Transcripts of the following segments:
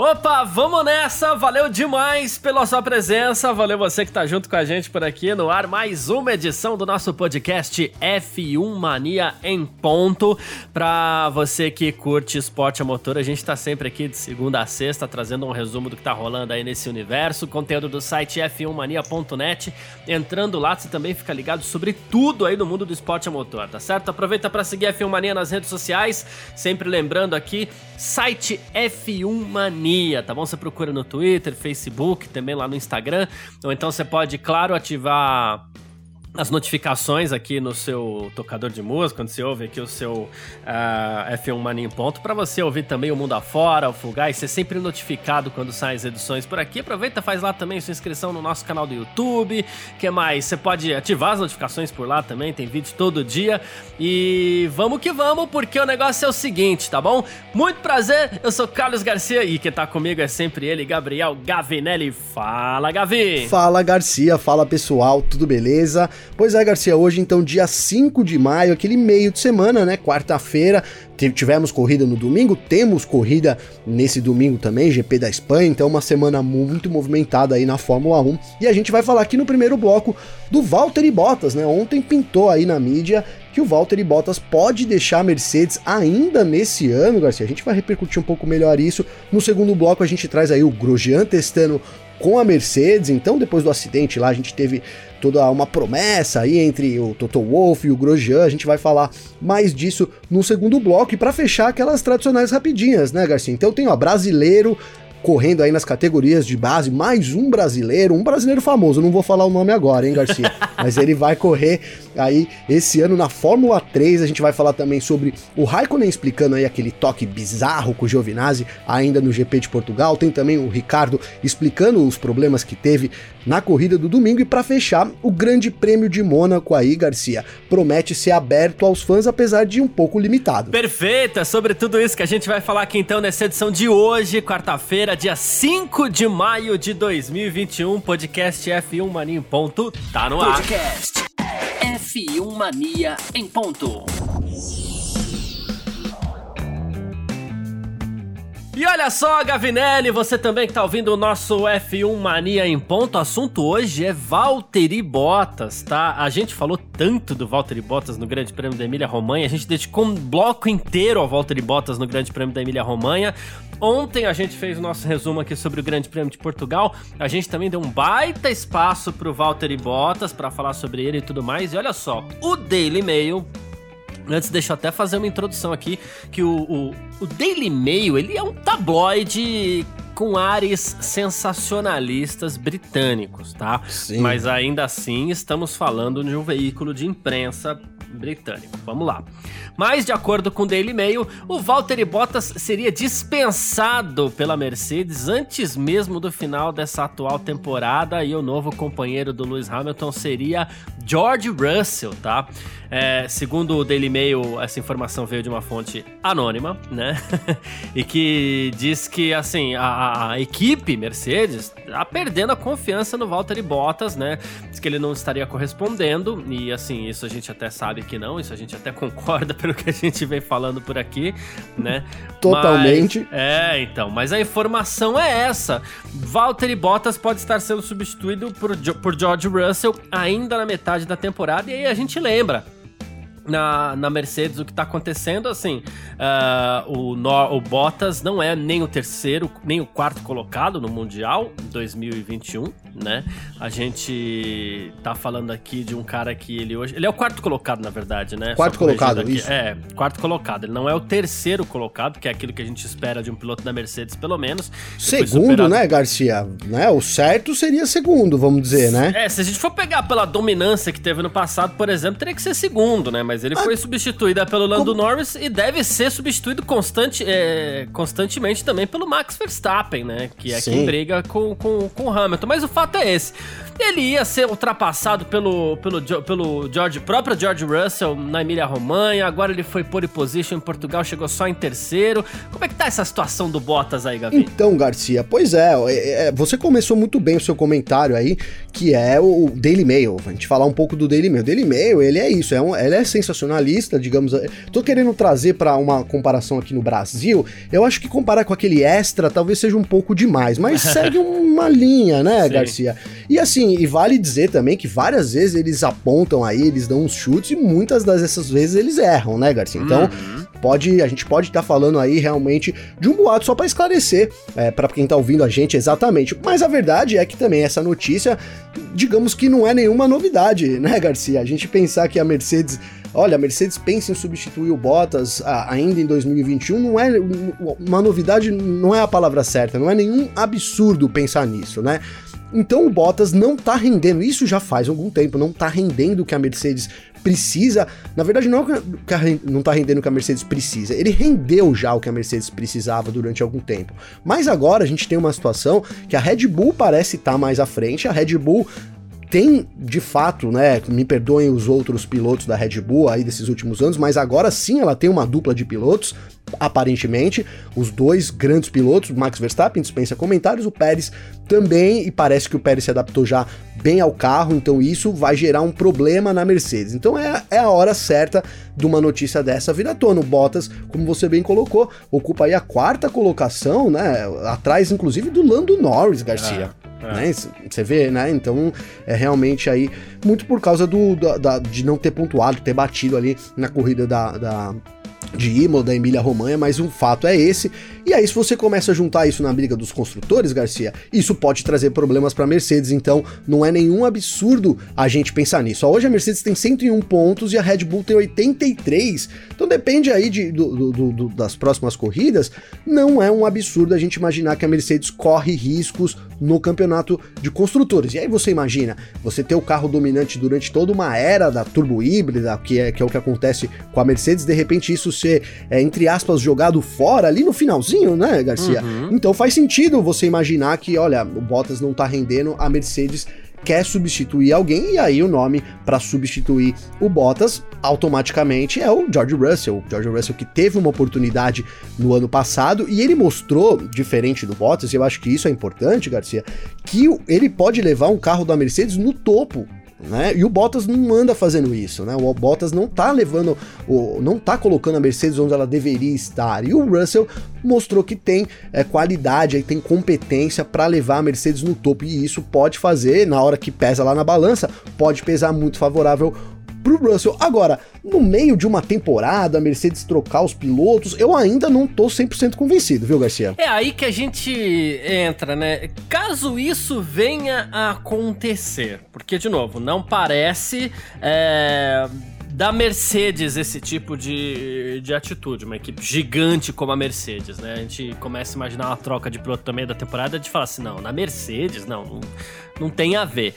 Opa, vamos nessa! Valeu demais pela sua presença, valeu você que tá junto com a gente por aqui no ar. Mais uma edição do nosso podcast F1 Mania em ponto. Pra você que curte esporte a motor, a gente tá sempre aqui de segunda a sexta trazendo um resumo do que tá rolando aí nesse universo. Conteúdo do site f1mania.net. Entrando lá, você também fica ligado sobre tudo aí no mundo do esporte a motor, tá certo? Aproveita para seguir a F1 Mania nas redes sociais. Sempre lembrando aqui, site F1 Mania Mania, tá bom? Você procura no Twitter, Facebook, também lá no Instagram. Ou então você pode, claro, ativar as notificações aqui no seu tocador de música, quando você ouve aqui o seu uh, ah, F1 Mania em ponto, para você ouvir também o Mundo Afora, o Fugaz, ser sempre notificado quando saem as edições por aqui. Aproveita, faz lá também sua inscrição no nosso canal do YouTube. que mais? Você pode ativar as notificações por lá também, tem vídeo todo dia. E vamos que vamos, porque o negócio é o seguinte, tá bom? Muito prazer, eu sou Carlos Garcia e quem tá comigo é sempre ele, Gabriel Gavinelli. Fala, Gavi! Fala, Garcia, fala pessoal, tudo beleza? Pois é, Garcia, hoje então, dia 5 de maio, aquele meio de semana, né? Quarta-feira, tivemos corrida no domingo, temos corrida nesse domingo também, GP da Espanha, então uma semana muito movimentada aí na Fórmula 1. E a gente vai falar aqui no primeiro bloco do Valtteri Bottas, né? Ontem pintou aí na mídia que o Valtteri Bottas pode deixar a Mercedes ainda nesse ano, Garcia. A gente vai repercutir um pouco melhor isso. No segundo bloco a gente traz aí o Grosjean testando com a Mercedes. Então, depois do acidente lá, a gente teve toda uma promessa aí entre o Toto Wolff e o Grosjean. A gente vai falar mais disso no segundo bloco. E para fechar, aquelas tradicionais rapidinhas, né, Garcia? Então, tem, ó, brasileiro correndo aí nas categorias de base, mais um brasileiro, um brasileiro famoso, não vou falar o nome agora, hein, Garcia? Mas ele vai correr aí esse ano na Fórmula 3. A gente vai falar também sobre o Raikkonen explicando aí aquele toque bizarro com o Giovinazzi ainda no GP de Portugal. Tem também o Ricardo explicando os problemas que teve na corrida do domingo. E para fechar, o Grande Prêmio de Mônaco aí, Garcia, promete ser aberto aos fãs, apesar de um pouco limitado. Perfeito, é sobre tudo isso que a gente vai falar aqui então nessa edição de hoje, quarta-feira, dia 5 de maio de 2021. Podcast F1 Mania em ponto, tá no ar. Podcast F1 Mania em ponto. E olha só, Gavinelli, você também que tá ouvindo o nosso F1 Mania em ponto. O assunto hoje é Valtteri Bottas, tá? A gente falou tanto do Valtteri Bottas no Grande Prêmio da Emília Romanha, a gente dedicou um bloco inteiro ao Valtteri Bottas no Grande Prêmio da Emília Romanha. Ontem a gente fez o nosso resumo aqui sobre o Grande Prêmio de Portugal. A gente também deu um baita espaço pro Valtteri Bottas para falar sobre ele e tudo mais. E olha só, o Daily Mail Antes, deixa eu até fazer uma introdução aqui, que o, o, o Daily Mail, ele é um tabloide com ares sensacionalistas britânicos, tá? Sim. Mas ainda assim, estamos falando de um veículo de imprensa britânico. Vamos lá. Mas, de acordo com o Daily Mail, o Valtteri Bottas seria dispensado pela Mercedes antes mesmo do final dessa atual temporada e o novo companheiro do Lewis Hamilton seria George Russell, tá? É, segundo o Daily Mail, essa informação veio de uma fonte anônima, né? e que diz que, assim, a, a, equipe Mercedes tá perdendo a confiança no Valtteri Bottas, né? Diz que ele não estaria correspondendo, e assim, isso a gente até sabe que não, isso a gente até concorda pelo que a gente vem falando por aqui, né? Totalmente. Mas, é, então, mas a informação é essa. Valtteri Bottas pode estar sendo substituído por, por George Russell ainda na metade da temporada, e aí a gente lembra na, na Mercedes o que está acontecendo, assim, uh, o, Nor o Bottas não é nem o terceiro, nem o quarto colocado no Mundial 2021, né? A gente tá falando aqui de um cara que ele hoje. Ele é o quarto colocado, na verdade, né? Quarto colocado, aqui. isso. É, quarto colocado. Ele não é o terceiro colocado, que é aquilo que a gente espera de um piloto da Mercedes, pelo menos. Segundo, né, Garcia? Né? O certo seria segundo, vamos dizer, né? É, se a gente for pegar pela dominância que teve no passado, por exemplo, teria que ser segundo, né? Mas mas ele ah, foi substituído pelo Lando como... Norris e deve ser substituído constante, é, constantemente também pelo Max Verstappen, né? Que é Sim. quem briga com, com, com o Hamilton. Mas o fato é esse. Ele ia ser ultrapassado pelo, pelo, pelo George, próprio George Russell na Emília-Romanha, agora ele foi pole position em Portugal, chegou só em terceiro. Como é que tá essa situação do Bottas aí, Gavi? Então, Garcia, pois é, é, é, você começou muito bem o seu comentário aí, que é o Daily Mail. A gente falar um pouco do Daily Mail. Daily Mail, ele é isso, é um, ele é sensacionalista, digamos. Tô querendo trazer para uma comparação aqui no Brasil. Eu acho que comparar com aquele extra talvez seja um pouco demais, mas segue uma linha, né, Sim. Garcia? E assim, e vale dizer também que várias vezes eles apontam aí, eles dão uns chutes e muitas dessas vezes eles erram, né, Garcia? Então, uhum. pode, a gente pode estar tá falando aí realmente de um boato só para esclarecer, é, para quem tá ouvindo a gente exatamente. Mas a verdade é que também essa notícia, digamos que não é nenhuma novidade, né, Garcia? A gente pensar que a Mercedes olha, a Mercedes pensa em substituir o Bottas ainda em 2021, não é uma novidade, não é a palavra certa, não é nenhum absurdo pensar nisso, né? Então o Bottas não tá rendendo, isso já faz algum tempo, não tá rendendo o que a Mercedes precisa. Na verdade, não, é não tá rendendo o que a Mercedes precisa. Ele rendeu já o que a Mercedes precisava durante algum tempo. Mas agora a gente tem uma situação que a Red Bull parece estar tá mais à frente. A Red Bull tem, de fato, né, me perdoem os outros pilotos da Red Bull aí desses últimos anos, mas agora sim ela tem uma dupla de pilotos, aparentemente, os dois grandes pilotos, Max Verstappen, dispensa comentários, o Pérez também, e parece que o Pérez se adaptou já bem ao carro, então isso vai gerar um problema na Mercedes. Então é, é a hora certa de uma notícia dessa vir à tona. O Bottas, como você bem colocou, ocupa aí a quarta colocação, né, atrás inclusive do Lando Norris, Garcia. É. É. Né? Você vê, né? Então é realmente aí muito por causa do, da, da, de não ter pontuado, ter batido ali na corrida da, da de Imola, da Emília Romanha, mas um fato é esse. E aí, se você começa a juntar isso na briga dos construtores, Garcia, isso pode trazer problemas para a Mercedes. Então, não é nenhum absurdo a gente pensar nisso. Hoje a Mercedes tem 101 pontos e a Red Bull tem 83. Então, depende aí de, do, do, do, das próximas corridas. Não é um absurdo a gente imaginar que a Mercedes corre riscos no campeonato de construtores. E aí você imagina, você ter o carro dominante durante toda uma era da turbo híbrida, que é, que é o que acontece com a Mercedes, de repente isso ser, é, entre aspas, jogado fora ali no finalzinho, né, Garcia? Uhum. Então faz sentido você imaginar que, olha, o Bottas não tá rendendo, a Mercedes quer substituir alguém e aí o nome para substituir o Bottas automaticamente é o George Russell. O George Russell que teve uma oportunidade no ano passado e ele mostrou, diferente do Bottas, e eu acho que isso é importante, Garcia, que ele pode levar um carro da Mercedes no topo né? E o Bottas não anda fazendo isso, né? O Bottas não tá levando, não tá colocando a Mercedes onde ela deveria estar. E o Russell mostrou que tem é, qualidade, tem competência para levar a Mercedes no topo. E isso pode fazer, na hora que pesa lá na balança, pode pesar muito favorável pro Russell. Agora, no meio de uma temporada, a Mercedes trocar os pilotos, eu ainda não tô 100% convencido, viu, Garcia? É aí que a gente entra, né? Caso isso venha a acontecer, porque, de novo, não parece. É da Mercedes esse tipo de, de atitude, uma equipe gigante como a Mercedes, né? A gente começa a imaginar uma troca de piloto também da temporada de falar assim, não, na Mercedes, não, não, não tem a ver.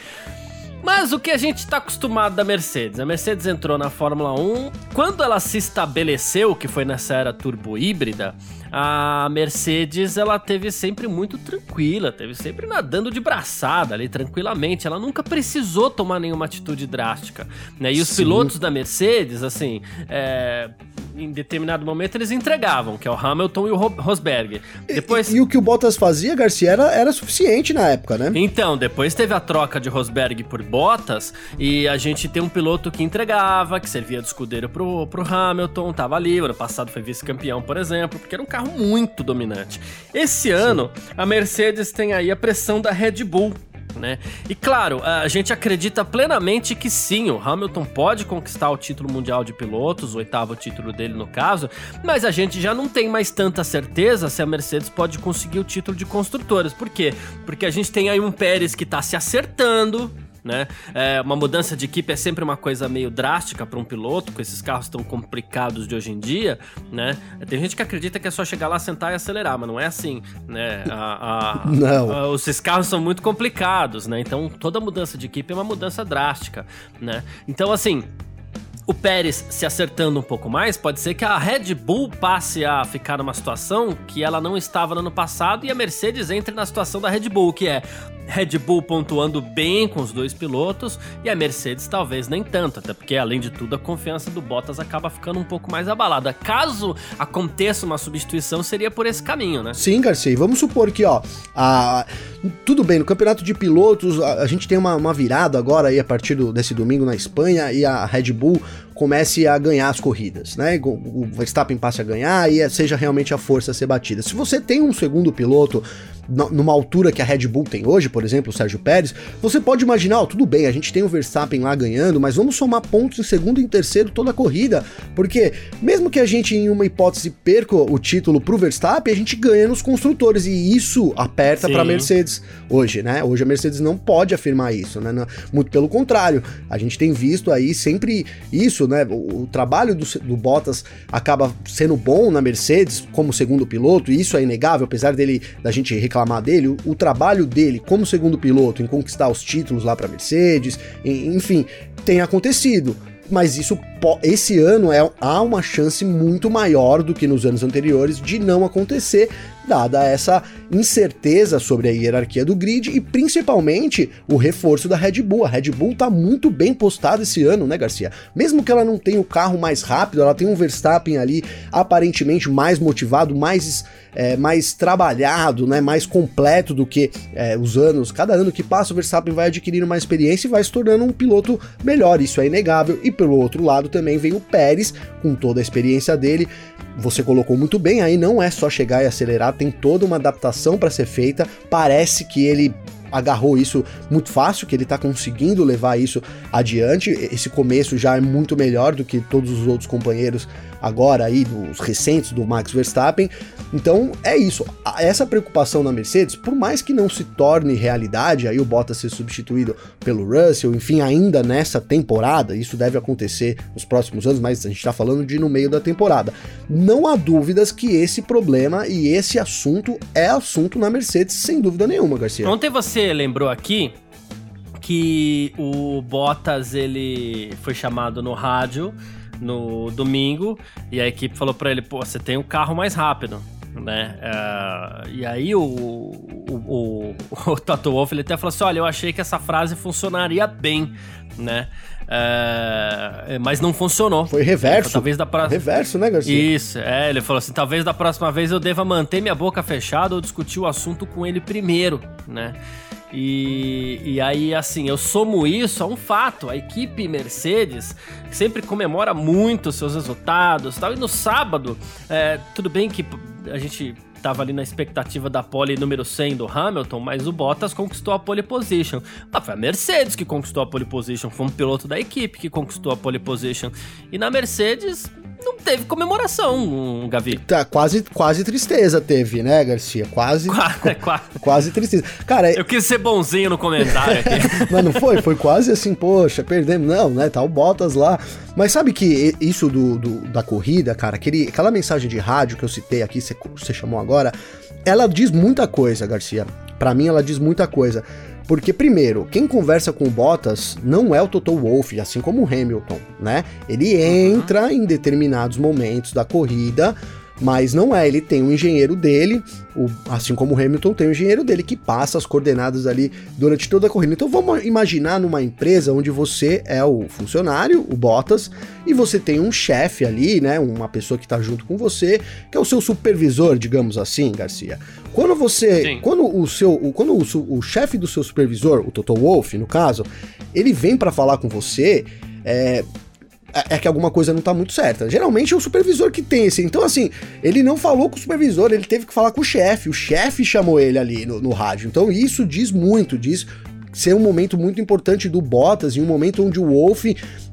Mas o que a gente está acostumado da Mercedes? A Mercedes entrou na Fórmula 1. Quando ela se estabeleceu, que foi nessa era turbo híbrida, a Mercedes ela teve sempre muito tranquila, teve sempre nadando de braçada ali tranquilamente. Ela nunca precisou tomar nenhuma atitude drástica. Né? E os Sim. pilotos da Mercedes, assim, é, em determinado momento eles entregavam, que é o Hamilton e o Rosberg. Depois... E, e, o que o Bottas fazia, Garcia, era, era suficiente na época, né? Então, depois teve a troca de Rosberg por Bottas e a gente tem um piloto que entregava, que servia de escudeiro pro, pro Hamilton, tava ali, ano passado foi vice-campeão, por exemplo, porque era um carro muito dominante. Esse ano, a Mercedes tem aí a pressão da Red Bull, né? E claro, a gente acredita plenamente que sim, o Hamilton pode conquistar o título mundial de pilotos, o oitavo título dele no caso, mas a gente já não tem mais tanta certeza se a Mercedes pode conseguir o título de construtores. Por quê? Porque a gente tem aí um Pérez que tá se acertando, né? É, uma mudança de equipe é sempre uma coisa meio drástica para um piloto, com esses carros tão complicados de hoje em dia, né? Tem gente que acredita que é só chegar lá, sentar e acelerar, mas não é assim, né? A, a, não. A, esses carros são muito complicados, né? Então toda mudança de equipe é uma mudança drástica, né? Então assim, o Pérez se acertando um pouco mais, pode ser que a Red Bull passe a ficar numa situação que ela não estava no ano passado e a Mercedes entre na situação da Red Bull, que é Red Bull pontuando bem com os dois pilotos e a Mercedes talvez nem tanto, até porque além de tudo a confiança do Bottas acaba ficando um pouco mais abalada. Caso aconteça uma substituição, seria por esse caminho, né? Sim, Garcia. Vamos supor que, ó, a... tudo bem, no campeonato de pilotos a, a gente tem uma, uma, virada agora aí a partir do, desse domingo na Espanha e a Red Bull comece a ganhar as corridas, né? O Verstappen passe a ganhar e seja realmente a força a ser batida. Se você tem um segundo piloto numa altura que a Red Bull tem hoje, por exemplo, o Sérgio Pérez, você pode imaginar, oh, tudo bem, a gente tem o Verstappen lá ganhando, mas vamos somar pontos em segundo e em terceiro toda a corrida, porque mesmo que a gente em uma hipótese perca o título pro Verstappen, a gente ganha nos construtores e isso aperta para Mercedes hoje, né? Hoje a Mercedes não pode afirmar isso, né? Muito pelo contrário, a gente tem visto aí sempre isso, né? O, o trabalho do, do Bottas acaba sendo bom na Mercedes como segundo piloto, e isso é inegável, apesar dele da gente reclamar dele, o, o trabalho dele como segundo piloto em conquistar os títulos lá para Mercedes, em, enfim, tem acontecido. Mas isso esse ano é, há uma chance muito maior do que nos anos anteriores de não acontecer, dada essa incerteza sobre a hierarquia do grid e principalmente o reforço da Red Bull. A Red Bull tá muito bem postada esse ano, né, Garcia? Mesmo que ela não tenha o carro mais rápido, ela tem um Verstappen ali aparentemente mais motivado, mais, é, mais trabalhado, né, mais completo do que é, os anos. Cada ano que passa, o Verstappen vai adquirindo mais experiência e vai se tornando um piloto melhor, isso é inegável. E pelo outro lado também vem o Pérez, com toda a experiência dele, você colocou muito bem, aí não é só chegar e acelerar, tem toda uma adaptação para ser feita. Parece que ele agarrou isso muito fácil, que ele tá conseguindo levar isso adiante. Esse começo já é muito melhor do que todos os outros companheiros agora aí, dos recentes do Max Verstappen. Então é isso. Essa preocupação na Mercedes, por mais que não se torne realidade, aí o Bottas ser substituído pelo Russell, enfim, ainda nessa temporada, isso deve acontecer nos próximos anos, mas a gente tá falando de no meio da temporada. Não há dúvidas que esse problema e esse assunto é assunto na Mercedes, sem dúvida nenhuma, Garcia. Ontem você lembrou aqui que o Bottas ele foi chamado no rádio no domingo e a equipe falou para ele: pô, você tem o carro mais rápido. Né? Uh, e aí o, o, o, o Toto Wolff ele até falou assim: olha, eu achei que essa frase funcionaria bem, né? Uh, mas não funcionou. Foi reverso. Falou, talvez da próxima. Reverso, né, Garcia? Isso, é. Ele falou assim: talvez da próxima vez eu deva manter minha boca fechada ou discutir o assunto com ele primeiro, né? E, e aí, assim, eu somo isso a um fato. A equipe Mercedes sempre comemora muito seus resultados tal. E no sábado, é, tudo bem que a gente tava ali na expectativa da pole número 100 do Hamilton, mas o Bottas conquistou a pole position. Ah, foi a Mercedes que conquistou a pole position, foi um piloto da equipe que conquistou a pole position. E na Mercedes, não teve comemoração, Gavi. Tá, quase, quase tristeza teve, né, Garcia? Quase. Qua, quase, quase tristeza. Cara, eu quis ser bonzinho no comentário aqui. Mas não foi? Foi quase assim, poxa, perdemos. Não, né? Tá o Bottas lá. Mas sabe que isso do, do da corrida, cara, aquele, aquela mensagem de rádio que eu citei aqui, você, você chamou agora, ela diz muita coisa, Garcia. Para mim, ela diz muita coisa. Porque, primeiro, quem conversa com o Bottas não é o Toto Wolff, assim como o Hamilton, né? Ele entra em determinados momentos da corrida mas não é, ele tem um engenheiro dele, o, assim como o Hamilton tem um engenheiro dele que passa as coordenadas ali durante toda a corrida. Então vamos imaginar numa empresa onde você é o funcionário, o Bottas, e você tem um chefe ali, né, uma pessoa que está junto com você, que é o seu supervisor, digamos assim, Garcia. Quando você, Sim. quando o seu, quando o, o chefe do seu supervisor, o Toto Wolff, no caso, ele vem para falar com você, é, é, é que alguma coisa não tá muito certa. Geralmente é o supervisor que tem esse. Então, assim, ele não falou com o supervisor, ele teve que falar com o chefe. O chefe chamou ele ali no, no rádio. Então, isso diz muito, diz ser um momento muito importante do Bottas, em um momento onde o Wolf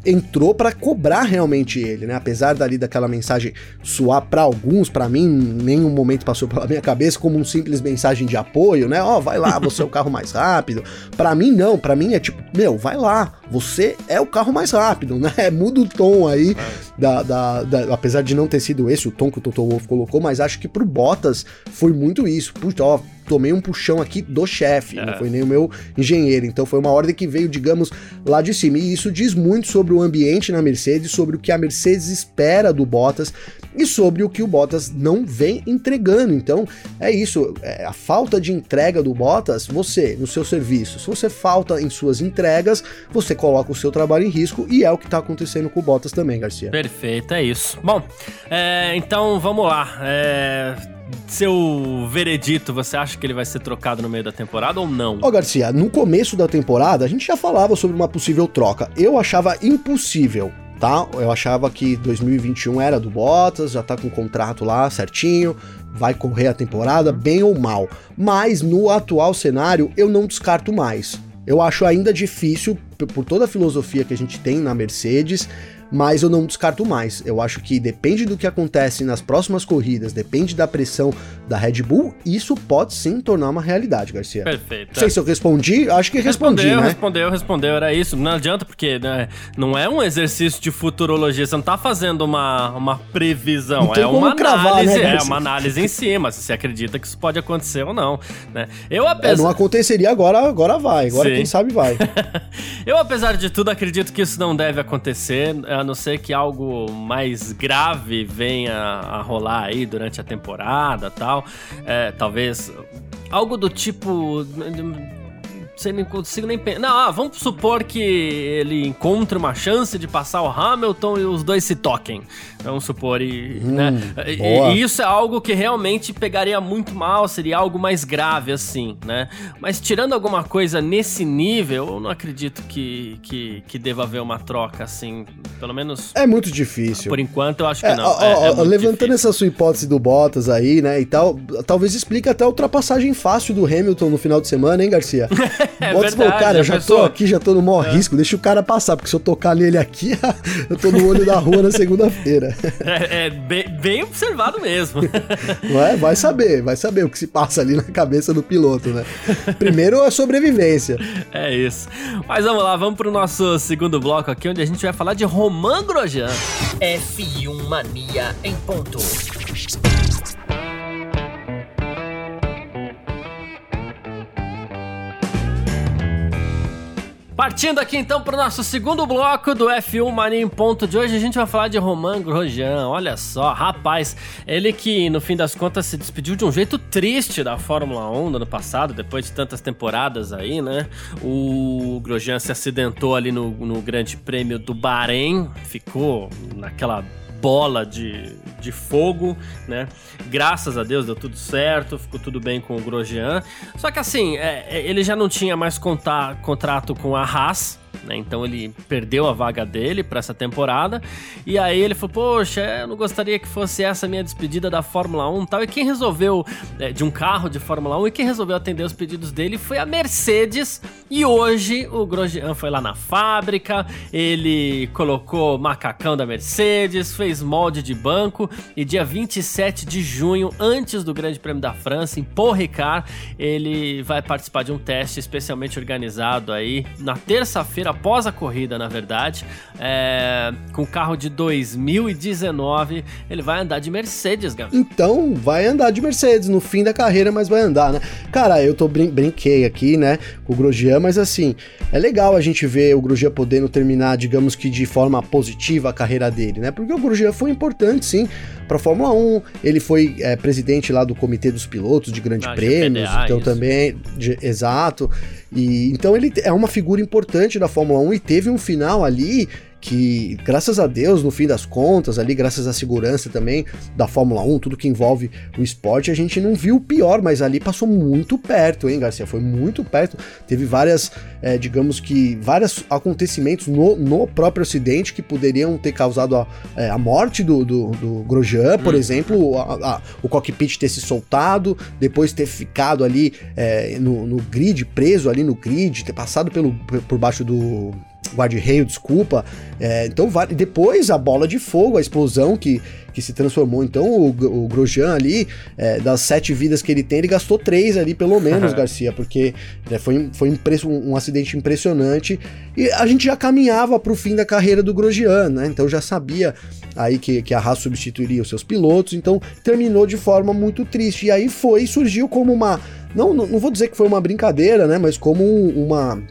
entrou para cobrar realmente ele, né? Apesar dali daquela mensagem soar para alguns, para mim, nenhum momento passou pela minha cabeça como um simples mensagem de apoio, né? Ó, oh, vai lá, você é o carro mais rápido. Para mim não, para mim é tipo, meu, vai lá, você é o carro mais rápido, né? Muda o tom aí. da, da, da, apesar de não ter sido esse o tom que o Toto Wolff colocou, mas acho que pro Bottas foi muito isso. Puxa, ó, tomei um puxão aqui do chefe, é. não foi nem o meu engenheiro. Então foi uma ordem que veio, digamos, lá de cima. E isso diz muito sobre o ambiente na Mercedes, sobre o que a Mercedes espera do Bottas e sobre o que o Bottas não vem entregando. Então é isso, é a falta de entrega do Bottas, você, no seu serviço, se você falta em suas entregas, você coloca o seu trabalho em risco e é o que está acontecendo com o Bottas também, Garcia. Perfeito, é isso. Bom, é, então vamos lá. É seu veredito, você acha que ele vai ser trocado no meio da temporada ou não? Ó, Garcia, no começo da temporada a gente já falava sobre uma possível troca. Eu achava impossível. Tá? Eu achava que 2021 era do Bottas, já tá com o contrato lá certinho, vai correr a temporada, bem ou mal. Mas no atual cenário, eu não descarto mais. Eu acho ainda difícil, por toda a filosofia que a gente tem na Mercedes, mas eu não descarto mais. Eu acho que depende do que acontece nas próximas corridas, depende da pressão da Red Bull, isso pode sim tornar uma realidade, Garcia. Perfeito. Não sei se eu respondi, acho que respondi, respondeu, né? Respondeu, respondeu, era isso. Não adianta, porque né, não é um exercício de futurologia, você não tá fazendo uma, uma previsão, é uma cravar, análise, né, é uma análise em cima, se você acredita que isso pode acontecer ou não, né? Eu apesar... É, não aconteceria agora, agora vai, agora sim. quem sabe vai. eu apesar de tudo acredito que isso não deve acontecer, a não ser que algo mais grave venha a rolar aí durante a temporada tal. É, talvez algo do tipo você não consigo nem pensar. Não, ah, vamos supor que ele encontre uma chance de passar o Hamilton e os dois se toquem. Vamos supor. E, hum, né? e, e isso é algo que realmente pegaria muito mal, seria algo mais grave, assim, né? Mas tirando alguma coisa nesse nível, eu não acredito que, que, que deva haver uma troca, assim. Pelo menos. É muito difícil. Por enquanto, eu acho que é, não. Ó, é, ó, é levantando difícil. essa sua hipótese do Bottas aí, né? E tal, talvez explique até a ultrapassagem fácil do Hamilton no final de semana, hein, Garcia? é Bottas verdade, cara, eu já pensou? tô aqui, já tô no maior é. risco, deixa o cara passar, porque se eu tocar nele aqui, eu tô no olho da rua na segunda-feira. É, é bem, bem, observado mesmo. Não é? Vai saber, vai saber o que se passa ali na cabeça do piloto, né? Primeiro a sobrevivência. É isso. Mas vamos lá, vamos pro nosso segundo bloco aqui, onde a gente vai falar de Roman Grosjean. F1 Mania em ponto. Partindo aqui então para o nosso segundo bloco do F1 Mania em Ponto de hoje, a gente vai falar de Roman Grosjean. Olha só, rapaz, ele que no fim das contas se despediu de um jeito triste da Fórmula 1 no ano passado, depois de tantas temporadas aí, né? O Grosjean se acidentou ali no, no Grande Prêmio do Bahrein, ficou naquela bola de, de fogo, né? Graças a Deus deu tudo certo, ficou tudo bem com o Grosjean. Só que assim, é, é ele já não tinha mais contar, contrato com a Haas, né? Então ele perdeu a vaga dele para essa temporada. E aí ele falou: Poxa, eu não gostaria que fosse essa minha despedida da Fórmula 1 tal. E quem resolveu, é, de um carro de Fórmula 1, e quem resolveu atender os pedidos dele foi a Mercedes. E hoje o Grosjean foi lá na fábrica, ele colocou macacão da Mercedes, fez molde de banco. E dia 27 de junho, antes do Grande Prêmio da França, em Paul Ricard, ele vai participar de um teste especialmente organizado aí na terça-feira após a corrida, na verdade, é, com carro de 2019, ele vai andar de Mercedes, Gabi. Então, vai andar de Mercedes no fim da carreira, mas vai andar, né? Cara, eu tô brin brinquei aqui, né, com o Grosjean, mas assim, é legal a gente ver o Grosjean podendo terminar, digamos que de forma positiva a carreira dele, né? Porque o Grosjean foi importante, sim, para Fórmula 1. Ele foi é, presidente lá do Comitê dos Pilotos de Grandes ah, Prêmios, GPDA, então isso. também, de, exato. E então ele é uma figura importante da Fórmula 1 e teve um final ali que, graças a Deus, no fim das contas, ali, graças à segurança também da Fórmula 1, tudo que envolve o esporte, a gente não viu o pior, mas ali passou muito perto, hein, Garcia? Foi muito perto. Teve várias, é, digamos que, vários acontecimentos no, no próprio acidente que poderiam ter causado a, é, a morte do, do, do Grosjean, por hum. exemplo, a, a, o cockpit ter se soltado, depois ter ficado ali é, no, no grid, preso ali no grid, ter passado pelo, por baixo do guarda-reio, desculpa. É, então, depois a bola de fogo, a explosão que, que se transformou. Então, o, o Grosjean ali, é, das sete vidas que ele tem, ele gastou três ali, pelo menos, Garcia, porque né, foi, foi um, um, acidente impressionante. E a gente já caminhava para o fim da carreira do Grosjean, né? Então já sabia aí que, que a Haas substituiria os seus pilotos, então terminou de forma muito triste. E aí foi, surgiu como uma. Não, não, não vou dizer que foi uma brincadeira, né? Mas como uma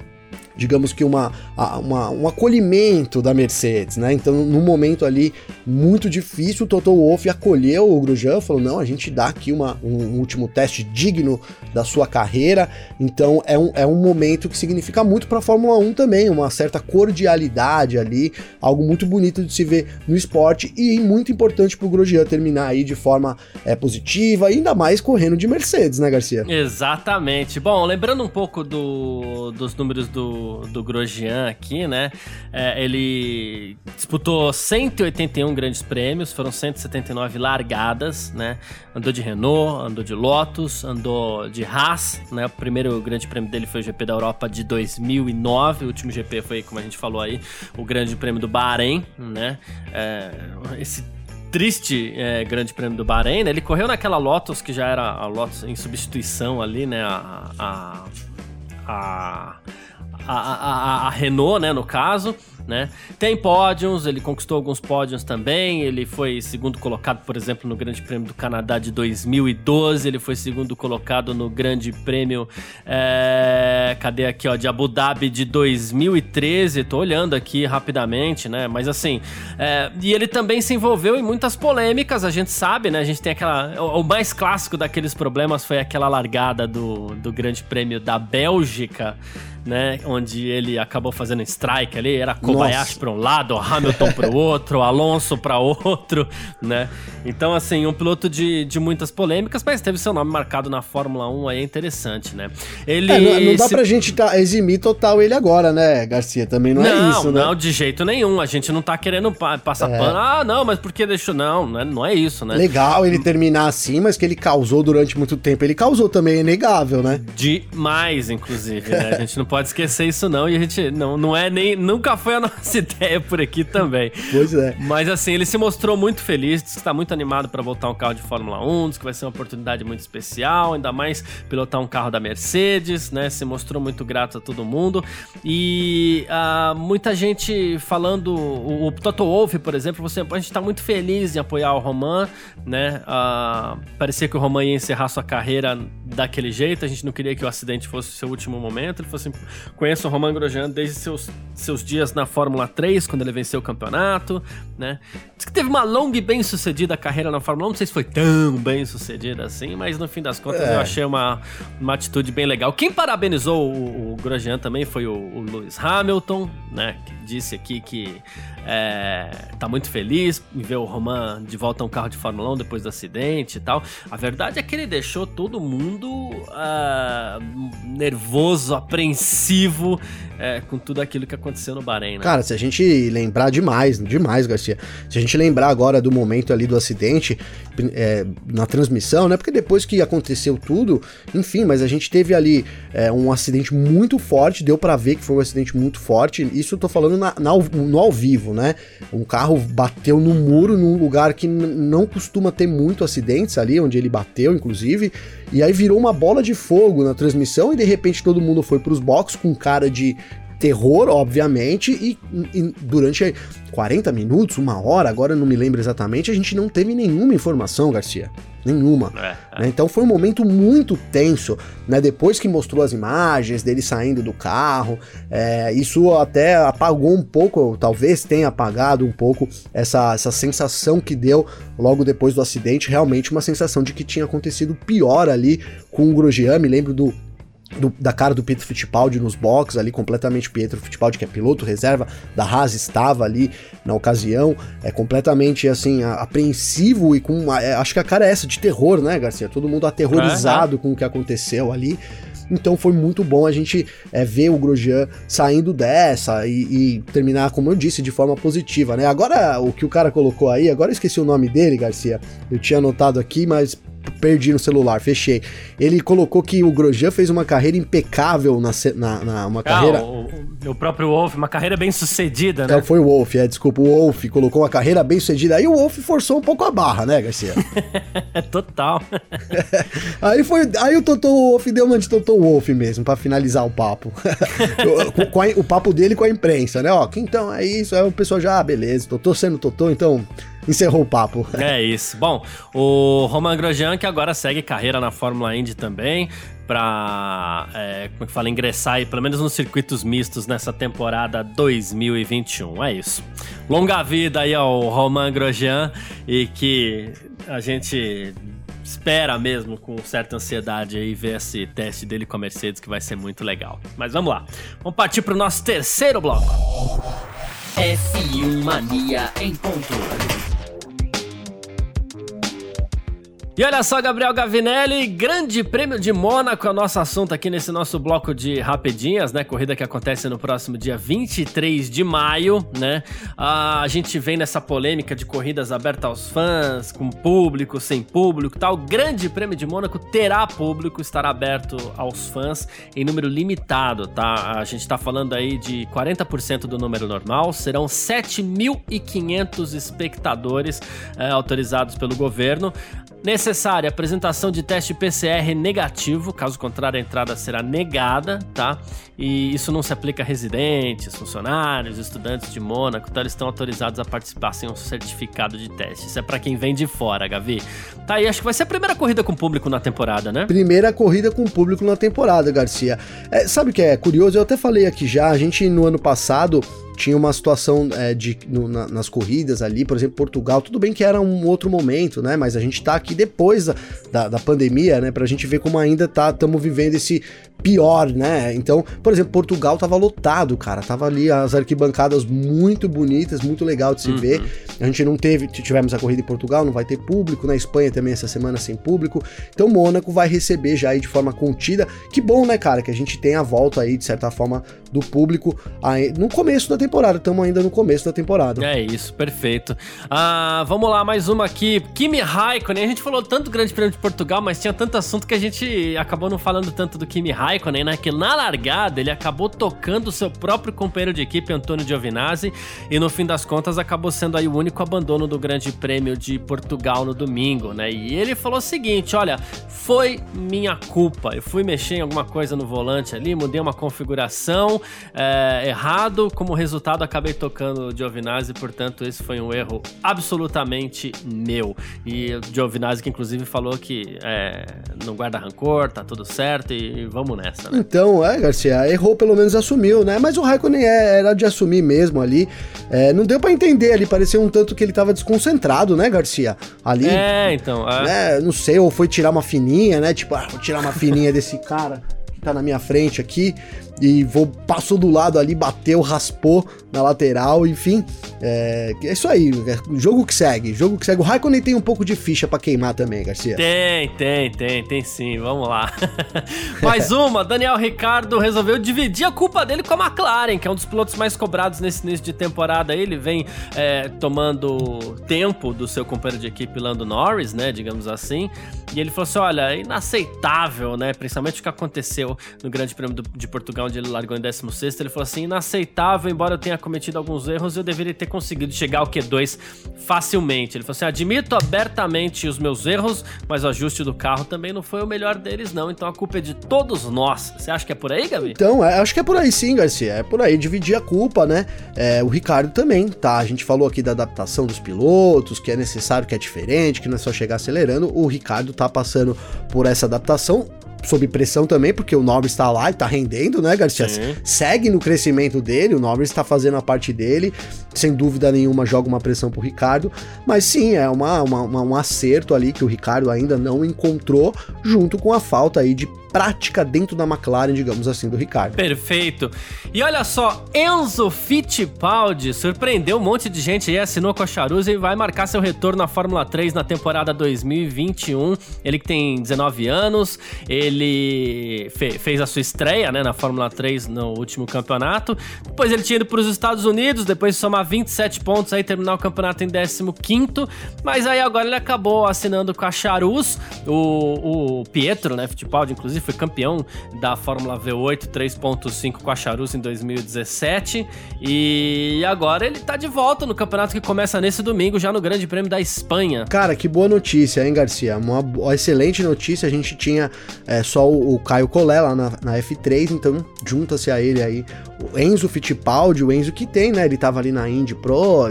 digamos que uma, uma, um acolhimento da Mercedes, né? Então, num momento ali muito difícil, o Toto Wolff acolheu o Grosjean, falou: não, a gente dá aqui uma, um, último teste digno da sua carreira. Então, é um, é um momento que significa muito para a Fórmula 1 também, uma certa cordialidade ali, algo muito bonito de se ver no esporte e muito importante para o Grosjean terminar aí de forma é, positiva, ainda mais correndo de Mercedes, né, Garcia? Exatamente. Bom, lembrando um pouco do, dos números do do, Grosjean aqui, né? É, ele disputou 181 grandes prêmios, foram 179 largadas, né? Andou de Renault, andou de Lotus, andou de Haas, né? O primeiro grande prêmio dele foi o GP da Europa de 2009, o último GP foi, como a gente falou aí, o grande prêmio do Bahrein, né? É, esse triste é, grande prêmio do Bahrein, né? Ele correu naquela Lotus que já era a Lotus em substituição ali, né? a, a, a a, a, a Renault, né, no caso né? Tem pódios, ele conquistou alguns pódios também. Ele foi segundo colocado, por exemplo, no Grande Prêmio do Canadá de 2012. Ele foi segundo colocado no Grande Prêmio. É... Cadê aqui, ó? De Abu Dhabi de 2013. Tô olhando aqui rapidamente, né? Mas assim. É... E ele também se envolveu em muitas polêmicas, a gente sabe, né? A gente tem aquela. O mais clássico daqueles problemas foi aquela largada do, do Grande Prêmio da Bélgica né? Onde ele acabou fazendo strike ali, era Kobayashi para um lado, Hamilton para o outro, Alonso para outro, né? Então, assim, um piloto de, de muitas polêmicas, mas teve seu nome marcado na Fórmula 1 aí, é interessante, né? Ele é, não, não, dá se... pra gente tá, eximir total ele agora, né, Garcia? Também não, é não é isso, né? Não, de jeito nenhum. A gente não tá querendo passar é. pano. Ah, não, mas por que deixou? Não, não é, não é isso, né? Legal ele terminar assim, mas que ele causou durante muito tempo. Ele causou também, é inegável, né? Demais, inclusive, né? A gente não pode esquecer isso não, e a gente não, não é nem, nunca foi a nossa ideia por aqui também. Pois é. Mas assim, ele se mostrou muito feliz, disse que está muito animado para voltar um carro de Fórmula 1, disse que vai ser uma oportunidade muito especial, ainda mais pilotar um carro da Mercedes, né? Se mostrou muito grato a todo mundo. E uh, muita gente falando, o, o Toto Wolff, por exemplo, você, a gente está muito feliz em apoiar o Roman, né? Uh, parecia que o Roman ia encerrar sua carreira daquele jeito, a gente não queria que o acidente fosse o seu último momento, ele fosse Conheço o Romain Grosjean desde seus, seus dias na Fórmula 3, quando ele venceu o campeonato, né? Diz que teve uma longa e bem sucedida carreira na Fórmula 1, não sei se foi tão bem sucedida assim, mas no fim das contas é. eu achei uma, uma atitude bem legal. Quem parabenizou o, o Grosjean também foi o, o Lewis Hamilton, né? Que disse aqui que é, tá muito feliz em ver o Roman de volta a um carro de Fórmula 1 depois do acidente e tal. A verdade é que ele deixou todo mundo uh, nervoso, apreensivo é, com tudo aquilo que aconteceu no Bahrein, né? Cara, se a gente lembrar demais, demais, Garcia, se a gente lembrar agora do momento ali do acidente é, na transmissão, né? Porque depois que aconteceu tudo, enfim, mas a gente teve ali é, um acidente muito forte, deu para ver que foi um acidente muito forte. Isso eu tô falando na, na, no ao vivo, né? Um carro bateu no muro num lugar que não costuma ter muito acidentes ali, onde ele bateu, inclusive, e aí virou uma bola de fogo na transmissão e de repente todo mundo foi para os boxes com cara de terror, obviamente, e, e, durante 40 minutos, uma hora, agora não me lembro exatamente, a gente não teve nenhuma informação, Garcia. Nenhuma. É, é. Né? Então foi um momento muito tenso, né? Depois que mostrou as imagens dele saindo do carro, é, isso até apagou um pouco, talvez tenha apagado um pouco essa, essa sensação que deu logo depois do acidente, realmente uma sensação de que tinha acontecido pior ali com o Grosjean. Me lembro do do, da cara do Pietro Fittipaldi nos boxes ali, completamente Pietro Fittipaldi, que é piloto reserva da Haas, estava ali na ocasião, é completamente assim, apreensivo e com, é, acho que a cara é essa, de terror, né, Garcia? Todo mundo aterrorizado é. com o que aconteceu ali. Então foi muito bom a gente é, ver o Grosjean saindo dessa e, e, terminar, como eu disse, de forma positiva, né? Agora, o que o cara colocou aí, agora eu esqueci o nome dele, Garcia. Eu tinha anotado aqui, mas perdi no celular, fechei. Ele colocou que o Grosjean fez uma carreira impecável na, na, na uma ah, carreira. O, o, próprio Wolf, uma carreira bem sucedida, né? É, foi o Wolf, é, desculpa, o Wolf colocou uma carreira bem sucedida. Aí o Wolf forçou um pouco a barra, né, Garcia? Total. aí foi, aí o Toto Wolf deu uma de Toto Wolf mesmo, para finalizar o papo. o, a, o, papo dele com a imprensa, né? Ó, então é isso, aí o pessoal já, ah, beleza, Totô sendo Totô, então encerrou o papo. É isso. Bom, o Roman Grosjean, que agora segue carreira na Fórmula Indy também, para é, como é que fala, ingressar aí, pelo menos nos circuitos mistos nessa temporada 2021. É isso. Longa vida aí ao Roman Grosjean e que a gente espera mesmo com certa ansiedade aí ver esse teste dele com a Mercedes que vai ser muito legal. Mas vamos lá. Vamos partir para o nosso terceiro bloco. F1 Mania em ponto. E olha só, Gabriel Gavinelli, Grande Prêmio de Mônaco é o nosso assunto aqui nesse nosso bloco de rapidinhas, né? Corrida que acontece no próximo dia 23 de maio, né? Ah, a gente vem nessa polêmica de corridas abertas aos fãs, com público, sem público tal. Grande Prêmio de Mônaco terá público, estará aberto aos fãs em número limitado, tá? A gente tá falando aí de 40% do número normal, serão 7.500 espectadores é, autorizados pelo governo. Necessária apresentação de teste PCR negativo, caso contrário a entrada será negada, tá? E isso não se aplica a residentes, funcionários, estudantes de Mônaco, então eles estão autorizados a participar sem um certificado de teste. Isso é para quem vem de fora, Gavi. Tá aí, acho que vai ser a primeira corrida com público na temporada, né? Primeira corrida com público na temporada, Garcia. É, sabe o que é curioso? Eu até falei aqui já, a gente no ano passado tinha uma situação é, de, no, na, nas corridas ali, por exemplo, Portugal, tudo bem que era um outro momento, né? Mas a gente tá aqui depois da, da, da pandemia, né? Pra gente ver como ainda tá, estamos vivendo esse pior, né? Então, por exemplo, Portugal tava lotado, cara. Tava ali as arquibancadas muito bonitas, muito legal de se uhum. ver. A gente não teve, tivemos a corrida em Portugal, não vai ter público. Na Espanha também essa semana sem público. Então, Mônaco vai receber já aí de forma contida. Que bom, né, cara, que a gente tem a volta aí, de certa forma, do público no começo da temporada. Estamos ainda no começo da temporada. É isso, perfeito. Ah, vamos lá, mais uma aqui. Kimi Raikkonen. A gente falou tanto do Grande Prêmio de Portugal, mas tinha tanto assunto que a gente acabou não falando tanto do Kimi Raikkonen né, que na largada ele acabou tocando seu próprio companheiro de equipe, Antônio Giovinazzi, e no fim das contas acabou sendo aí o único abandono do Grande Prêmio de Portugal no domingo, né? E ele falou o seguinte: olha, foi minha culpa. Eu fui mexer em alguma coisa no volante ali, mudei uma configuração é, errado, como resultado acabei tocando o Giovinazzi, portanto esse foi um erro absolutamente meu. E o Giovinazzi que inclusive falou que é, não guarda rancor, tá tudo certo e, e vamos nessa, né? Então, é, Garcia, errou, pelo menos assumiu, né? Mas o Raikkonen é, era de assumir mesmo ali. É, não deu para entender ali, parecia um tanto que ele tava desconcentrado, né, Garcia? Ali. É, então. É. Né, não sei, ou foi tirar uma fininha, né? Tipo, ah, vou tirar uma fininha desse cara que tá na minha frente aqui e vou, passou do lado ali, bateu, raspou na lateral, enfim. É, é isso aí, é, jogo que segue, jogo que segue. O Raikkonen tem um pouco de ficha para queimar também, Garcia. Tem, tem, tem, tem sim, vamos lá. Mais uma, Daniel Ricardo resolveu dividir a culpa dele com a McLaren, que é um dos pilotos mais cobrados nesse início de temporada. Ele vem é, tomando tempo do seu companheiro de equipe Lando Norris, né, digamos assim. E ele falou assim: olha, inaceitável, né, principalmente o que aconteceu no Grande Prêmio de Portugal onde ele largou em 16, ele falou assim: inaceitável, embora eu tenha cometido alguns erros, eu deveria ter conseguido chegar ao Q2 facilmente. Ele falou assim: admito abertamente os meus erros, mas o ajuste do carro também não foi o melhor deles, não. Então a culpa é de todos nós. Você acha que é por aí, Gabi? Então, é, acho que é por aí sim, Garcia. É por aí, dividir a culpa, né? É, o Ricardo também, tá? A gente falou aqui da adaptação dos pilotos, que é necessário, que é diferente, que não é só chegar acelerando. O Ricardo tá passando por essa adaptação sob pressão também, porque o Norris está lá e tá rendendo, né, Garcia? Sim. Segue no crescimento dele, o Norris está fazendo a parte dele, sem dúvida nenhuma joga uma pressão pro Ricardo, mas sim, é uma, uma, uma, um acerto ali que o Ricardo ainda não encontrou, junto com a falta aí de prática dentro da McLaren, digamos assim, do Ricardo. Perfeito. E olha só, Enzo Fittipaldi surpreendeu um monte de gente aí, assinou com a Charuza e vai marcar seu retorno na Fórmula 3 na temporada 2021. Ele que tem 19 anos, ele fe fez a sua estreia né, na Fórmula 3 no último campeonato. Depois ele tinha ido para os Estados Unidos, depois de somar 27 pontos aí, terminar o campeonato em 15 mas aí agora ele acabou assinando com a Charus, o, o Pietro, né, Fittipaldi, inclusive, foi campeão da Fórmula V8 3.5 com a Charus em 2017, e agora ele tá de volta no campeonato que começa nesse domingo, já no Grande Prêmio da Espanha. Cara, que boa notícia, hein, Garcia? Uma, uma excelente notícia, a gente tinha é, só o, o, Caio Collet lá na, na F3, então junta-se a ele aí o Enzo Fittipaldi, o Enzo que tem, né, ele tava ali na Indy Pro,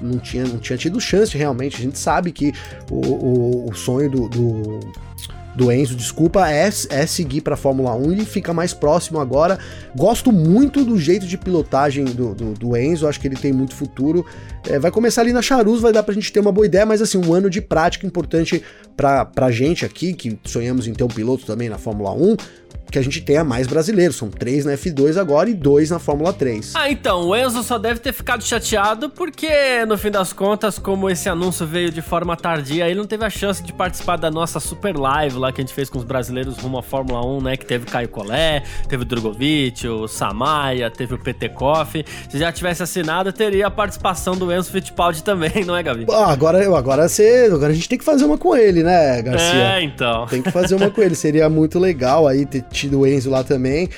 não tinha, não tinha tido chance realmente. A gente sabe que o, o, o sonho do, do, do, Enzo, desculpa, é, é seguir para Fórmula 1 e fica mais próximo agora. Gosto muito do jeito de pilotagem do, do, do Enzo, acho que ele tem muito futuro. É, vai começar ali na Charuz, vai dar pra gente ter uma boa ideia, mas assim, um ano de prática importante pra, pra gente aqui, que sonhamos em ter um piloto também na Fórmula 1 que a gente tenha mais brasileiros. São três na F2 agora e dois na Fórmula 3. Ah, então, o Enzo só deve ter ficado chateado porque, no fim das contas, como esse anúncio veio de forma tardia, ele não teve a chance de participar da nossa super live lá que a gente fez com os brasileiros rumo à Fórmula 1, né? Que teve Caio Collet, teve o Drogovic, o Samaia, teve o PT Koff. Se já tivesse assinado, teria a participação do Enzo Fittipaldi também, não é, Gabi? Ah, agora, agora, você, agora a gente tem que fazer uma com ele, né, Garcia? É, então. Tem que fazer uma com ele. Seria muito legal aí ter tido o Enzo lá também.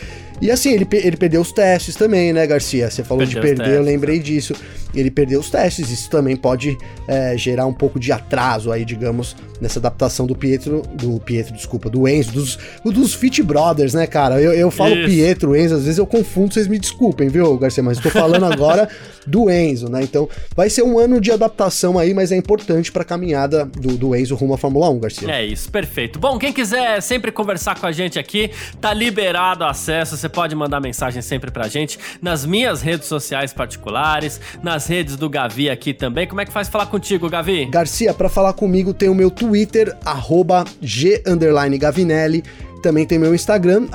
E assim, ele, ele perdeu os testes também, né, Garcia? Você falou perdeu de perder, testes, eu lembrei né? disso. Ele perdeu os testes, isso também pode é, gerar um pouco de atraso aí, digamos, nessa adaptação do Pietro, do Pietro, desculpa, do Enzo, dos, dos Fit Brothers, né, cara? Eu, eu falo isso. Pietro, Enzo, às vezes eu confundo, vocês me desculpem, viu, Garcia? Mas estou falando agora do Enzo, né? Então vai ser um ano de adaptação aí, mas é importante para a caminhada do, do Enzo rumo à Fórmula 1, Garcia. É isso, perfeito. Bom, quem quiser sempre conversar com a gente aqui, tá liberado acesso, você pode mandar mensagem sempre pra gente nas minhas redes sociais particulares, nas redes do Gavi aqui também. Como é que faz falar contigo, Gavi? Garcia, para falar comigo tem o meu Twitter, arroba G_Gavinelli também tem meu Instagram,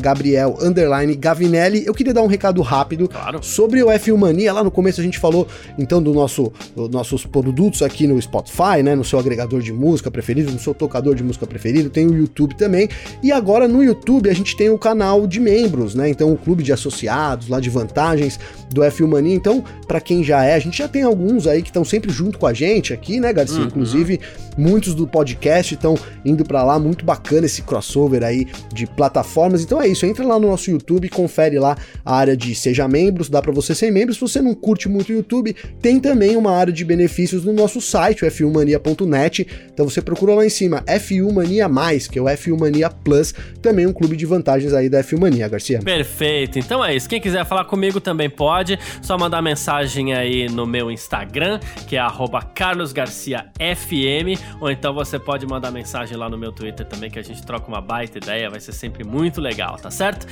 Gabriel Gavinelli. Eu queria dar um recado rápido claro. sobre o F1 Mania. Lá no começo a gente falou então do nosso dos nossos produtos aqui no Spotify, né? No seu agregador de música preferido, no seu tocador de música preferido, tem o YouTube também. E agora no YouTube a gente tem o canal de membros, né? Então o clube de associados, lá de vantagens do F1 Mania. Então, para quem já é, a gente já tem alguns aí que estão sempre junto com a gente aqui, né, Garcia? Uhum. Inclusive, muitos do podcast estão indo para lá, muito bacana esse crossover aí aí de plataformas. Então é isso, entra lá no nosso YouTube, confere lá a área de seja membros, dá para você ser membro. Se você não curte muito o YouTube, tem também uma área de benefícios no nosso site, f1mania.net. Então você procura lá em cima F1 Mania Mais, que é o F1 Mania Plus, também um clube de vantagens aí da F1 Mania, Garcia. Perfeito. Então é isso. Quem quiser falar comigo também pode, só mandar mensagem aí no meu Instagram, que é @carlosgarciafm, ou então você pode mandar mensagem lá no meu Twitter também que a gente troca uma baita ideia, vai ser sempre muito legal, tá certo?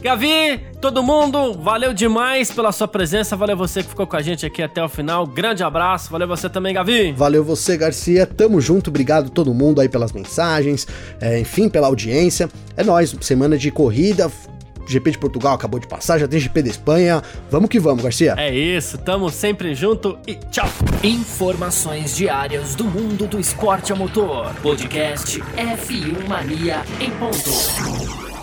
Gavi, todo mundo, valeu demais pela sua presença, valeu você que ficou com a gente aqui até o final. Grande abraço, valeu você também, Gavi. Valeu você, Garcia. Tamo junto, obrigado todo mundo aí pelas mensagens, é, enfim, pela audiência. É nós, semana de corrida, GP de Portugal acabou de passar, já tem GP da Espanha. Vamos que vamos, Garcia. É isso, tamo sempre junto e tchau. Informações diárias do mundo do esporte a motor. Podcast F1 Mania em ponto.